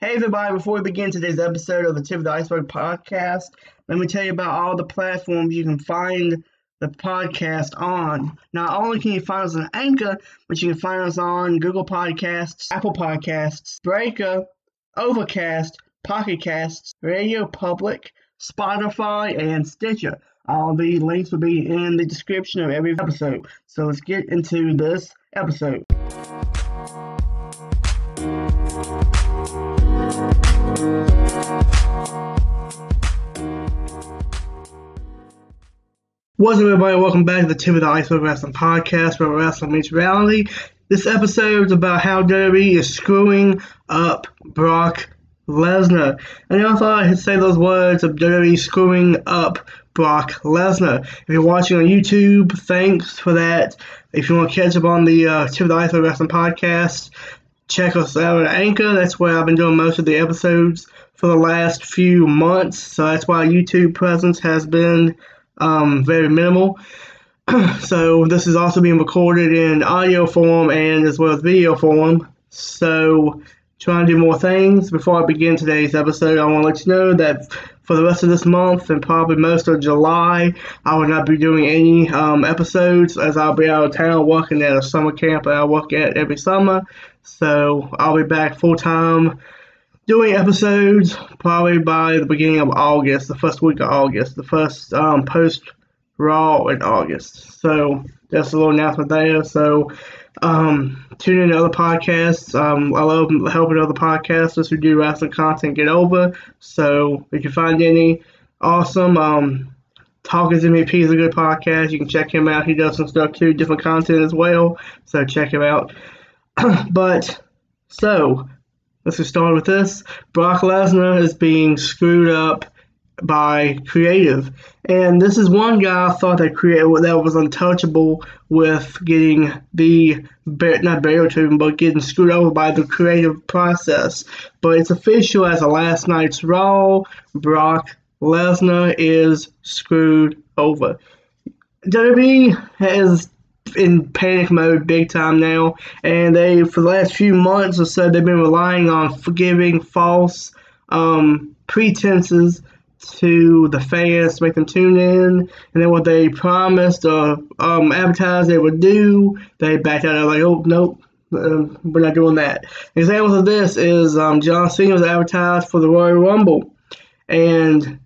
Hey everybody, before we begin today's episode of the Tip of the Iceberg podcast, let me tell you about all the platforms you can find the podcast on. Not only can you find us on Anchor, but you can find us on Google Podcasts, Apple Podcasts, Breaker, Overcast, Pocket Casts, Radio Public, Spotify, and Stitcher. All the links will be in the description of every episode. So let's get into this episode. What's up, everybody? Welcome back to the Tip of the Iceberg Wrestling Podcast, where wrestling meets reality. This episode is about how WWE is screwing up Brock Lesnar. And I thought I'd say those words of WWE screwing up Brock Lesnar. If you're watching on YouTube, thanks for that. If you want to catch up on the uh, Tip of the Iceberg Wrestling Podcast, check us out at Anchor. That's where I've been doing most of the episodes for the last few months. So that's why YouTube presence has been um, very minimal. so this is also being recorded in audio form and as well as video form. So trying to do more things. Before I begin today's episode, I want to let you know that for the rest of this month and probably most of July, I will not be doing any um, episodes as I'll be out of town working at a summer camp that I work at every summer. So I'll be back full time doing episodes probably by the beginning of August, the first week of August, the first um, post Raw in August. So that's a little announcement there. So um, tune in to other podcasts. Um, I love helping other podcasters who do wrestling content get over. So if you find any awesome, um, Talking MVP is a good podcast. You can check him out. He does some stuff too, different content as well. So check him out. but so let's get started with this. Brock Lesnar is being screwed up by creative, and this is one guy I thought that creative that was untouchable with getting the not burial treatment, but getting screwed over by the creative process. But it's official as of last night's Raw. Brock Lesnar is screwed over. WWE has in panic mode big time now, and they for the last few months or so they've been relying on forgiving false um, pretenses to the fans to make them tune in, and then what they promised or um, advertised they would do, they backed out. They're like, oh nope. Um, we're not doing that. Examples of this is um, John Cena was advertised for the Royal Rumble, and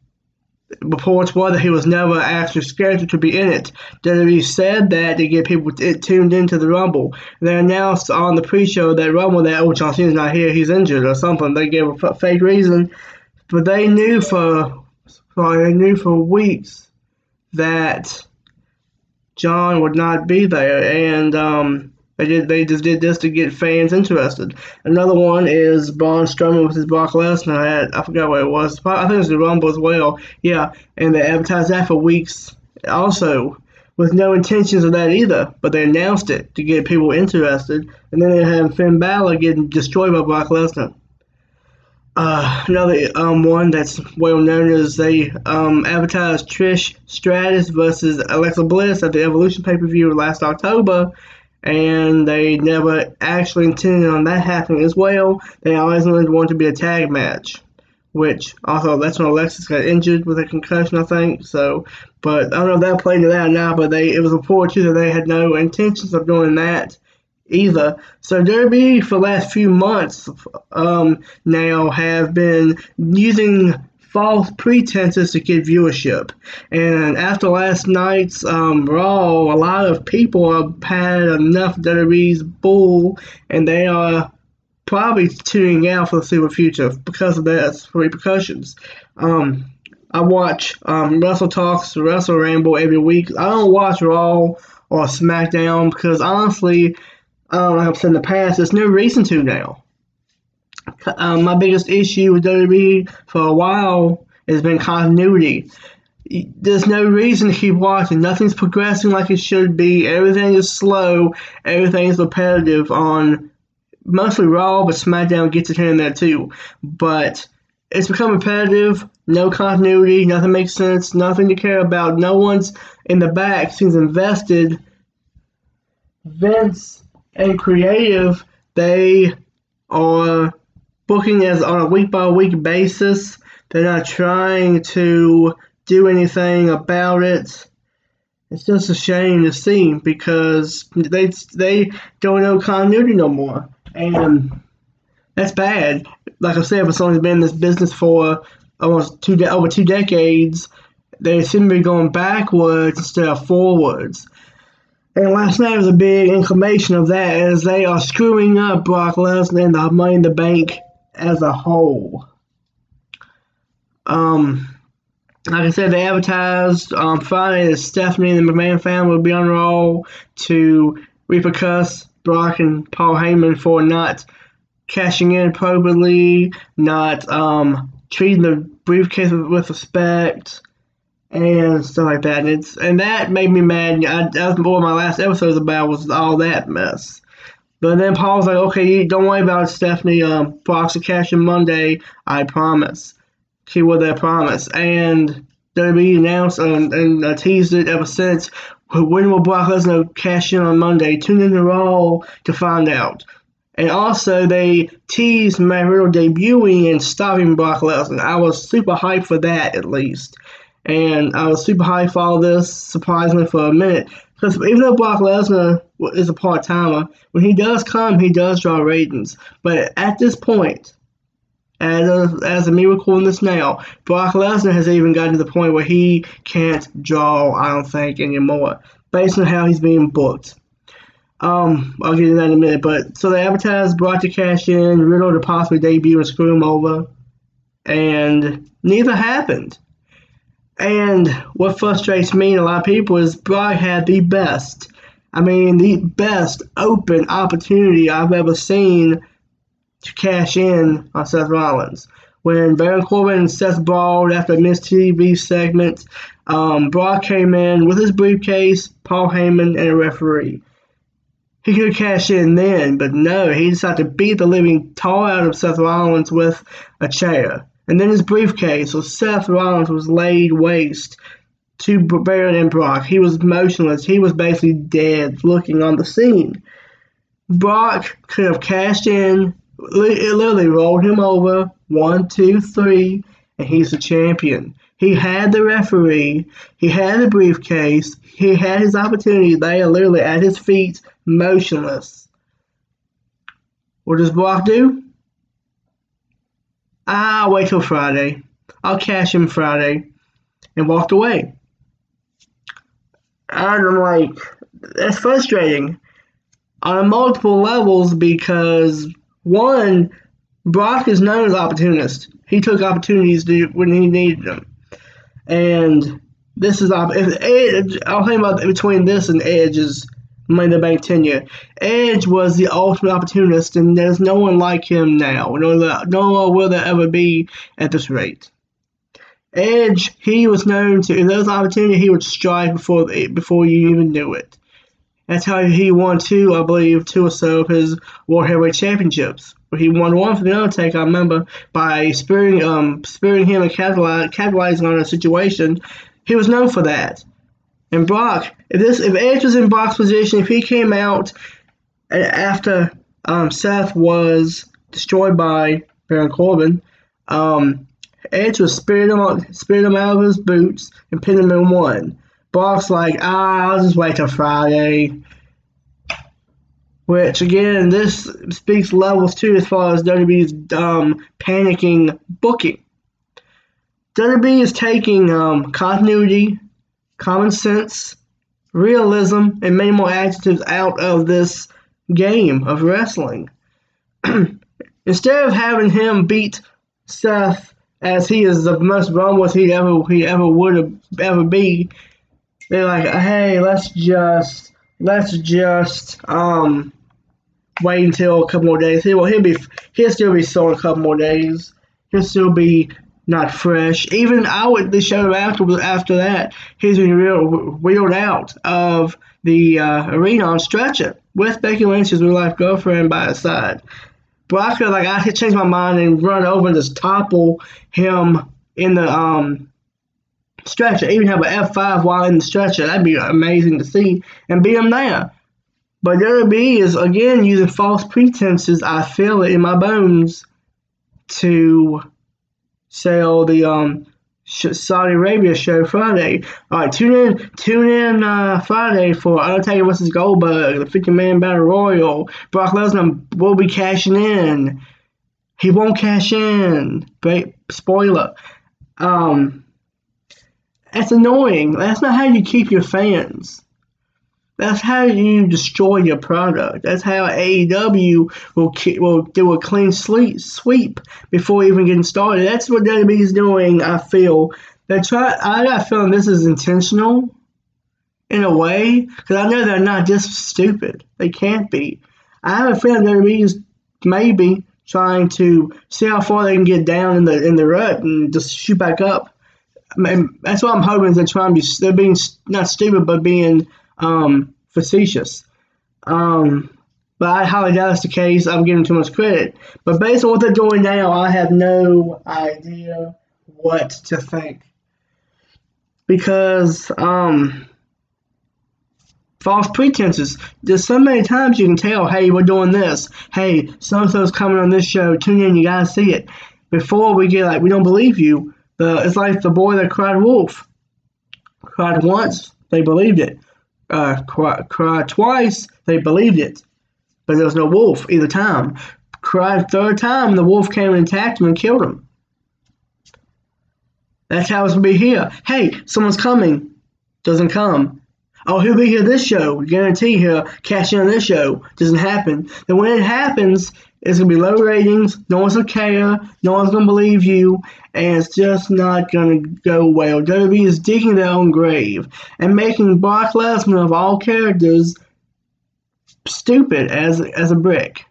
reports were that he was never actually scheduled to be in it. WWE said that to get people t- tuned into the Rumble. They announced on the pre-show that Rumble that oh John Cena's not here, he's injured or something. They gave a f- fake reason, but they knew for, for they knew for weeks that John would not be there, and um, they did. They just did this to get fans interested. Another one is Braun Strowman versus Brock Lesnar at I forgot what it was. I think it was the Rumble as well. Yeah, and they advertised that for weeks also with no intentions of that either. But they announced it to get people interested, and then they had Finn Balor getting destroyed by Brock Lesnar. Uh, another um, one that's well known is they um, advertised Trish Stratus versus Alexa Bliss at the Evolution pay per view last October, and they never actually intended on that happening as well. They always wanted one to be a tag match, which also that's when Alexa's got injured with a concussion, I think. So, but I don't know if that played into that not. But they it was reported too that they had no intentions of doing that either. So WWE for the last few months um, now have been using false pretenses to get viewership. And after last night's um, Raw, a lot of people have had enough WWE's bull, and they are probably tuning out for the foreseeable future because of that repercussions. Um, I watch um, Wrestle Talks, Wrestle Ramble every week. I don't watch Raw or SmackDown because honestly, um, like I've said in the past, there's no reason to now um, my biggest issue with WWE for a while has been continuity. There's no reason to keep watching. Nothing's progressing like it should be. Everything is slow. Everything is repetitive on mostly Raw, but SmackDown gets here and there too. But it's become repetitive. No continuity. Nothing makes sense. Nothing to care about. No one's in the back seems invested. Vince and creative, they are booking as on a week by week basis. They're not trying to do anything about it. It's just a shame to see because they they don't know continuity no more, and that's bad. Like I said, if someone's been in this business for almost two de- over two decades, they seem to be going backwards instead of forwards. And last night was a big inclination of that as they are screwing up Brock Lesnar and the Money in the Bank as a whole. Um, like I said, they advertised on Friday that Stephanie and the McMahon family would be on Raw to repercuss Brock and Paul Heyman for not cashing in appropriately, not um, treating the briefcase with, with respect, and stuff like that. And it's and that made me mad. I, that's what my last episode was about was all that mess. But then Paul's like, okay, don't worry about it, Stephanie. Um, Brock's a cash in Monday, I promise. She will that promise. And WWE announced um, and uh, teased it ever since. When will Brock Lesnar cash in on Monday? Tune in to Raw to find out. And also, they teased Matt Riddle debuting and stopping Brock Lesnar. I was super hyped for that, at least. And I was super hyped for all this, surprisingly, for a minute. Because even though Brock Lesnar is a part timer, when he does come, he does draw ratings. But at this point, as of, as of me recording this now, Brock Lesnar has even gotten to the point where he can't draw, I don't think, anymore, based on how he's being booked. Um, I'll get into that in a minute. But so they advertised Brock to cash in, Riddle to possibly debut and screw him over, and neither happened. And what frustrates me and a lot of people is Brock had the best, I mean, the best open opportunity I've ever seen to cash in on Seth Rollins. When Baron Corbin and Seth brawled after missed TV segment, um, Brock came in with his briefcase, Paul Heyman, and a referee. He could cash in then, but no, he decided to beat the living tar out of Seth Rollins with a chair. And then his briefcase, so Seth Rollins was laid waste to Baron and Brock. He was motionless. He was basically dead looking on the scene. Brock could have cashed in, it literally rolled him over. One, two, three, and he's the champion. He had the referee. He had the briefcase. He had his opportunity. They are literally at his feet, motionless. What does Brock do? I'll wait till Friday. I'll cash him Friday. And walked away. And I'm like, that's frustrating on multiple levels because one, Brock is known as opportunist. He took opportunities to, when he needed them, and this is if Edge. I'll think about between this and Edge's Money in the Bank tenure. Edge was the ultimate opportunist, and there's no one like him now. No, one will there ever be at this rate. Edge, he was known to was an opportunity, he would strike before before you even knew it. That's how he won two, I believe, two or so of his World Heavyweight Championships. He won one for the Undertaker, I remember, by spearing um spearing him and capitalizing on a situation. He was known for that. And Brock, if this if Edge was in Brock's position, if he came out after um, Seth was destroyed by Baron Corbin, um, Edge was spirit him, spirit him out of his boots and pin him in one. Brock's like, ah, I'll just wait till Friday. Which again, this speaks levels too as far as WWE's um, panicking booking. WWE is taking um, continuity, common sense, realism, and many more adjectives out of this game of wrestling. Instead of having him beat Seth as he is the most rumbled he ever he ever would ever be, they're like, hey, let's just let's just um wait until a couple more days. He will he'll be he'll still be sold a couple more days. He'll still be not fresh. Even I would the show after after that, he's been real wheeled out of the uh, arena on stretcher with Becky Lynch's real life girlfriend by his side. Brock like I could change my mind and run over and just topple him in the um stretcher, even have an F5 while in the stretcher. That'd be amazing to see and be him there. But WWE is again using false pretenses. I feel it in my bones to sell the um Saudi Arabia show Friday. All right, tune in, tune in uh, Friday for Undertaker versus Goldberg, the 50 man battle royal. Brock Lesnar will be cashing in. He won't cash in. Great spoiler. Um, that's annoying. That's not how you keep your fans. That's how you destroy your product. That's how AEW will will do a clean sweep sweep before even getting started. That's what WWE is doing. I feel they try. I got feeling this is intentional, in a way, because I know they're not just stupid. They can't be. I have a feeling WWE is maybe trying to see how far they can get down in the in the rut and just shoot back up. I mean, that's what I'm hoping. They're trying to be. They're being not stupid, but being um, facetious. Um, but I highly doubt that's the case. I'm giving too much credit. But based on what they're doing now, I have no idea what to think. Because um, false pretenses. There's so many times you can tell, hey, we're doing this. Hey, so and so's coming on this show. Tune in, you gotta see it. Before we get like, we don't believe you. The it's like the boy that cried wolf. Cried once, they believed it uh, cry, cried twice, they believed it. But there was no wolf either time. Cried third time, the wolf came and attacked him and killed him. That's how it's to be here. Hey, someone's coming. Doesn't come. Oh, he'll be here this show. We Guarantee he'll cash in on this show. Doesn't happen. Then when it happens, it's gonna be low ratings. No one's gonna care. No one's gonna believe you, and it's just not gonna go well. WWE is digging their own grave and making Brock Lesnar of all characters stupid as as a brick.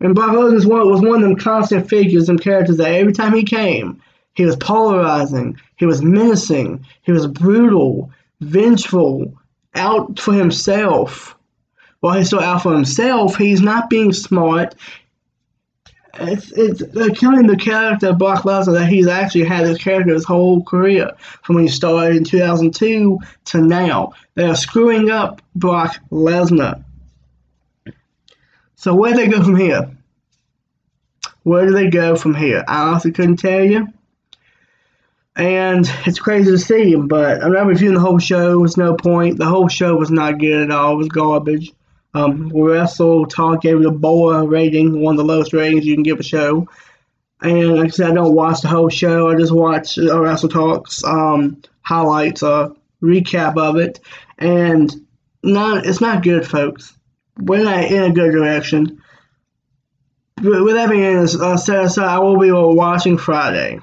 And Brock Lesnar was one of them constant figures and characters that every time he came, he was polarizing, he was menacing, he was brutal, vengeful, out for himself. While he's still out for himself, he's not being smart it's it's they're killing the character of Brock Lesnar that he's actually had this character his whole career from when he started in 2002 to now. They are screwing up Brock Lesnar. So where do they go from here? Where do they go from here? I honestly couldn't tell you. And it's crazy to see him, but I'm not reviewing the whole show. There's no point. The whole show was not good at all. It was garbage. Um, Wrestle Talk gave it a BOA rating, one of the lowest ratings you can give a show. And like I said, I don't watch the whole show. I just watch uh, Wrestle Talks um, highlights, a uh, recap of it, and not it's not good, folks. We're not in a good direction. with that being uh, set aside, I will be watching Friday.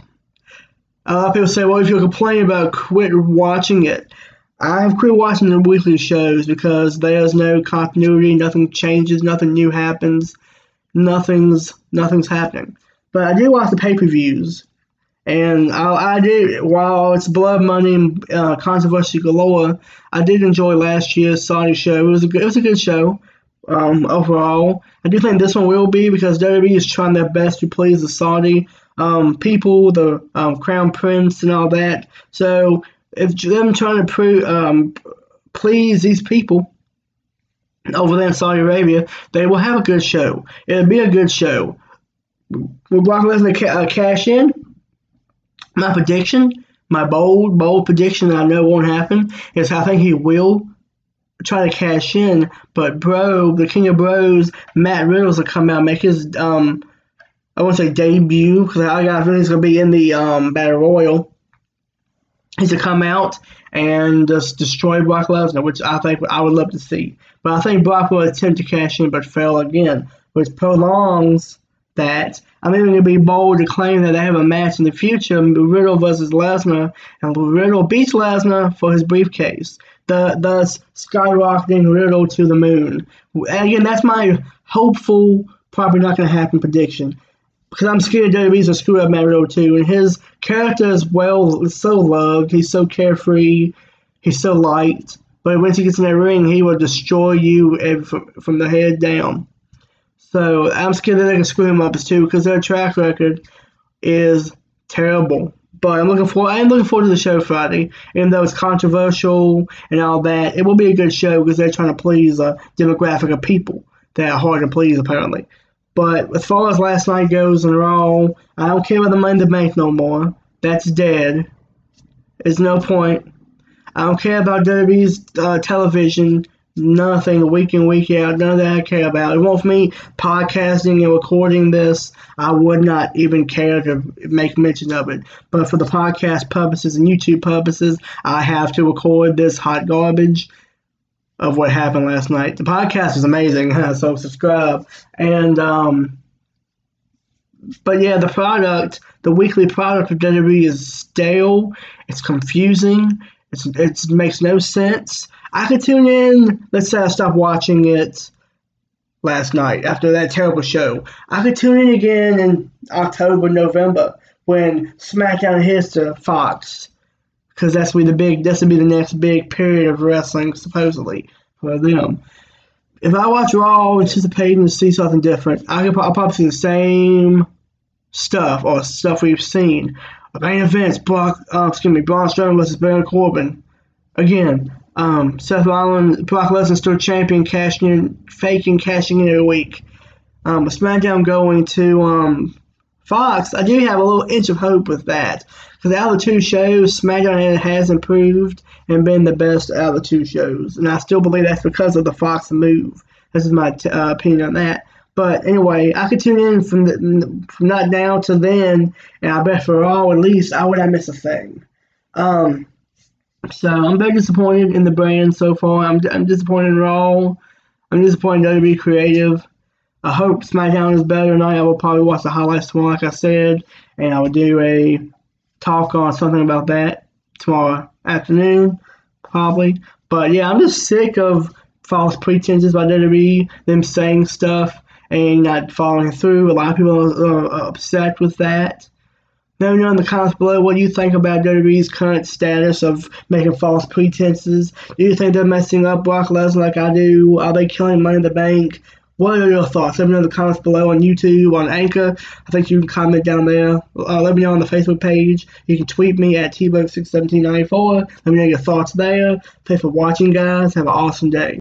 A lot of people say, well, if you complain about quit watching it. I've quit watching the weekly shows because there's no continuity, nothing changes, nothing new happens, nothing's nothing's happening. But I do watch the pay per views, and I, I, did while it's blood money and uh, controversy galore. I did enjoy last year's Saudi show. It was a good, it was a good show um, overall. I do think this one will be because WWE is trying their best to please the Saudi um, people, the um, Crown Prince, and all that. So if them trying to prove, um, please these people over there in Saudi Arabia, they will have a good show. It'll be a good show. Will Brock Lesnar ca- uh, cash in? My prediction, my bold, bold prediction that I know won't happen is I think he will try to cash in, but bro, the King of Bros, Matt Riddles will come out make his um, I won't say debut because I got a feeling he's gonna be in the um Battle Royal is to come out and just destroy Brock Lesnar, which I think I would love to see. But I think Brock will attempt to cash in but fail again, which prolongs that. I'm even going to be bold to claim that they have a match in the future, Riddle versus Lesnar, and Riddle beats Lesnar for his briefcase, the, thus skyrocketing Riddle to the moon. And again, that's my hopeful, probably not going to happen prediction because I'm scared WWE's gonna screw up Riddle too, and his character is well so loved. He's so carefree. He's so light. But once he gets in that ring, he will destroy you from, from the head down. So I'm scared that they can screw him up too because their track record is terrible. But I'm looking forward. I'm looking forward to the show Friday, even though it's controversial and all that. It will be a good show because they're trying to please a demographic of people that are hard to please apparently. But as far as last night goes and Raw, I don't care about the Money in the Bank no more. That's dead. There's no point. I don't care about WWE's uh, television. Nothing week in, week out. None of that I care about. It won't me podcasting and recording this. I would not even care to make mention of it. But for the podcast purposes and YouTube purposes, I have to record this hot garbage of what happened last night. The podcast is amazing, so subscribe. And um, but yeah, the product, the weekly product of WWE is stale. It's confusing. It's it makes no sense. I could tune in. Let's say I stopped watching it last night after that terrible show. I could tune in again in October, November when SmackDown hits to Fox because that's be the big. That's to be the next big period of wrestling, supposedly for them. If I watch Raw anticipating to see something different, I could I'll probably see the same stuff or stuff we've seen. The main events, Brock, uh, excuse me, Braun Strowman versus Baron Corbin. Again, um, Seth Rollins, Brock Lesnar still champion, cashing in, faking cashing in every week. Um, SmackDown going to um, Fox, I do have a little inch of hope with that. Because out of the two shows, SmackDown has improved and been the best out of the two shows. And I still believe that's because of the Fox move. This is my t- uh, opinion on that. But anyway, I could tune in from, the, from not now to then, and I bet for all at least I would not miss a thing. Um, so I'm very disappointed in the brand so far. I'm, I'm disappointed in Raw. I'm disappointed in WWE Creative. I hope SmackDown is better tonight. I will probably watch the highlights tomorrow, like I said, and I will do a talk on something about that tomorrow afternoon, probably. But yeah, I'm just sick of false pretenses by WWE, them saying stuff and not following through. A lot of people are upset with that. Let me know in the comments below what you think about WWE's current status of making false pretenses. Do you think they're messing up Brock Lesnar like I do? Are they killing Money in the Bank? What are your thoughts? Let me know in the comments below on YouTube, on Anchor. I think you can comment down there. Uh, let me know on the Facebook page. You can tweet me at tboat61794. Let me know your thoughts there. Thanks for watching, guys. Have an awesome day.